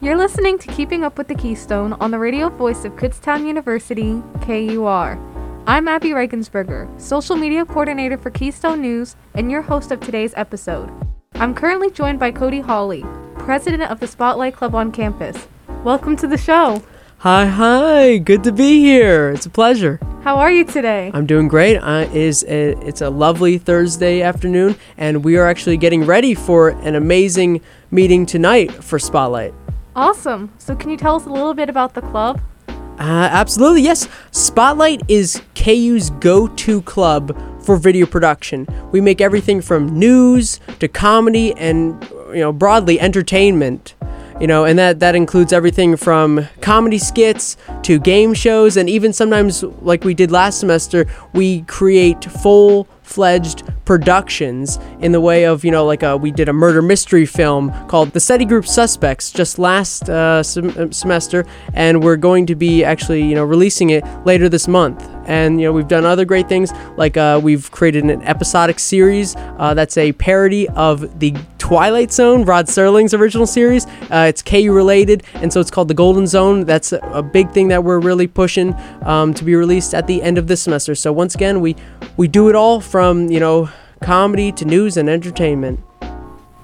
You're listening to Keeping Up with the Keystone on the radio voice of Kutztown University, KUR. I'm Abby Regensberger, social media coordinator for Keystone News and your host of today's episode. I'm currently joined by Cody Hawley, president of the Spotlight Club on campus. Welcome to the show. Hi, hi. Good to be here. It's a pleasure. How are you today? I'm doing great. Uh, it is a, it's a lovely Thursday afternoon, and we are actually getting ready for an amazing meeting tonight for Spotlight. Awesome. So, can you tell us a little bit about the club? Uh, absolutely, yes. Spotlight is KU's go to club for video production. We make everything from news to comedy and, you know, broadly entertainment. You know, and that, that includes everything from comedy skits to game shows, and even sometimes, like we did last semester, we create full fledged productions in the way of, you know, like a, we did a murder mystery film called The Study Group Suspects just last uh, sem- uh, semester, and we're going to be actually, you know, releasing it later this month. And, you know, we've done other great things, like uh, we've created an episodic series uh, that's a parody of the Twilight Zone, Rod Serling's original series. Uh, it's KU related, and so it's called The Golden Zone. That's a, a big thing that we're really pushing um, to be released at the end of this semester. So once again, we we do it all from you know comedy to news and entertainment.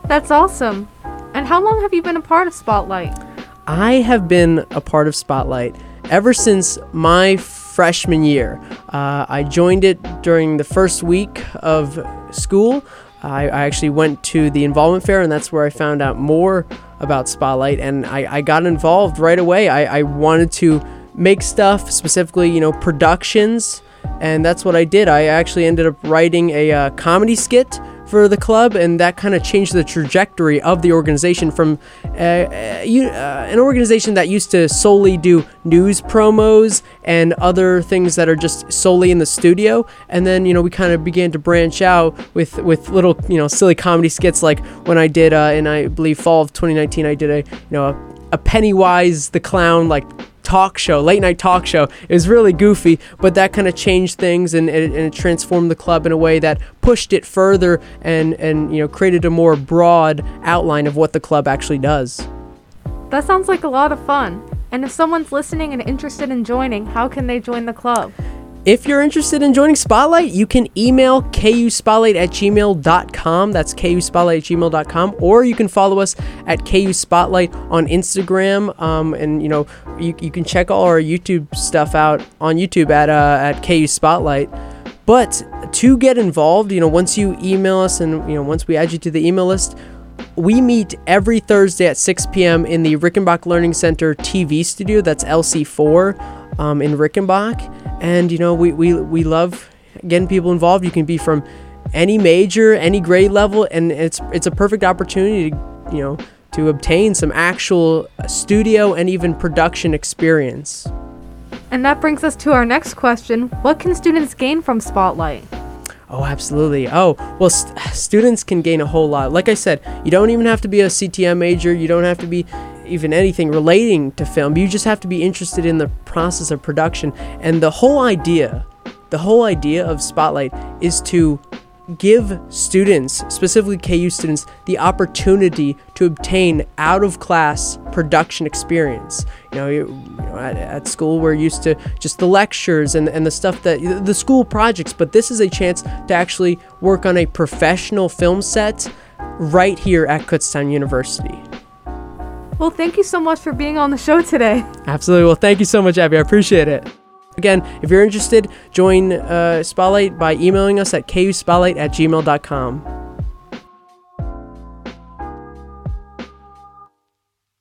That's awesome. And how long have you been a part of Spotlight? I have been a part of Spotlight ever since my freshman year. Uh, I joined it during the first week of school. I, I, actually went to the involvement fair, and that's where I found out more about Spotlight. And I, I got involved right away. I, I, wanted to make stuff, specifically, you know, productions, and that's what I did. I actually ended up writing a uh, comedy skit for the club, and that kind of changed the trajectory of the organization from uh, uh, uh, an organization that used to solely do news promos and other things that are just solely in the studio. And then you know we kind of began to branch out with with little you know silly comedy skits like when I did uh, in I believe fall of 2019 I did a you know a, a Pennywise the clown like talk show, late night talk show. It was really goofy, but that kind of changed things and, and, and, it transformed the club in a way that pushed it further and, and you know created a more broad outline of what the club actually does. That sounds like a lot of fun. And if someone's listening and interested in joining, how can they join the club? If you're interested in joining Spotlight, you can email kuspotlight at gmail.com. That's kuspotlight at gmail.com. Or you can follow us at KU Spotlight on Instagram. Um, and, you know, you, you can check all our YouTube stuff out on YouTube at, uh, at KU Spotlight. But to get involved, you know, once you email us and, you know, once we add you to the email list, we meet every Thursday at 6 p.m. in the Rickenbach Learning Center TV studio. That's LC4 um, in Rickenbach and you know we, we we love getting people involved you can be from any major any grade level and it's it's a perfect opportunity to you know to obtain some actual studio and even production experience and that brings us to our next question what can students gain from spotlight Oh, absolutely. Oh, well, st- students can gain a whole lot. Like I said, you don't even have to be a CTM major. You don't have to be even anything relating to film. You just have to be interested in the process of production. And the whole idea, the whole idea of Spotlight is to give students, specifically KU students, the opportunity to obtain out of class production experience. You know, you, you know at, at, school we're used to just the lectures and, and the stuff that the school projects, but this is a chance to actually work on a professional film set right here at Kutztown University. Well, thank you so much for being on the show today. Absolutely. Well, thank you so much, Abby. I appreciate it. Again, if you're interested, join uh, Spotlight by emailing us at kuspotlight at gmail.com.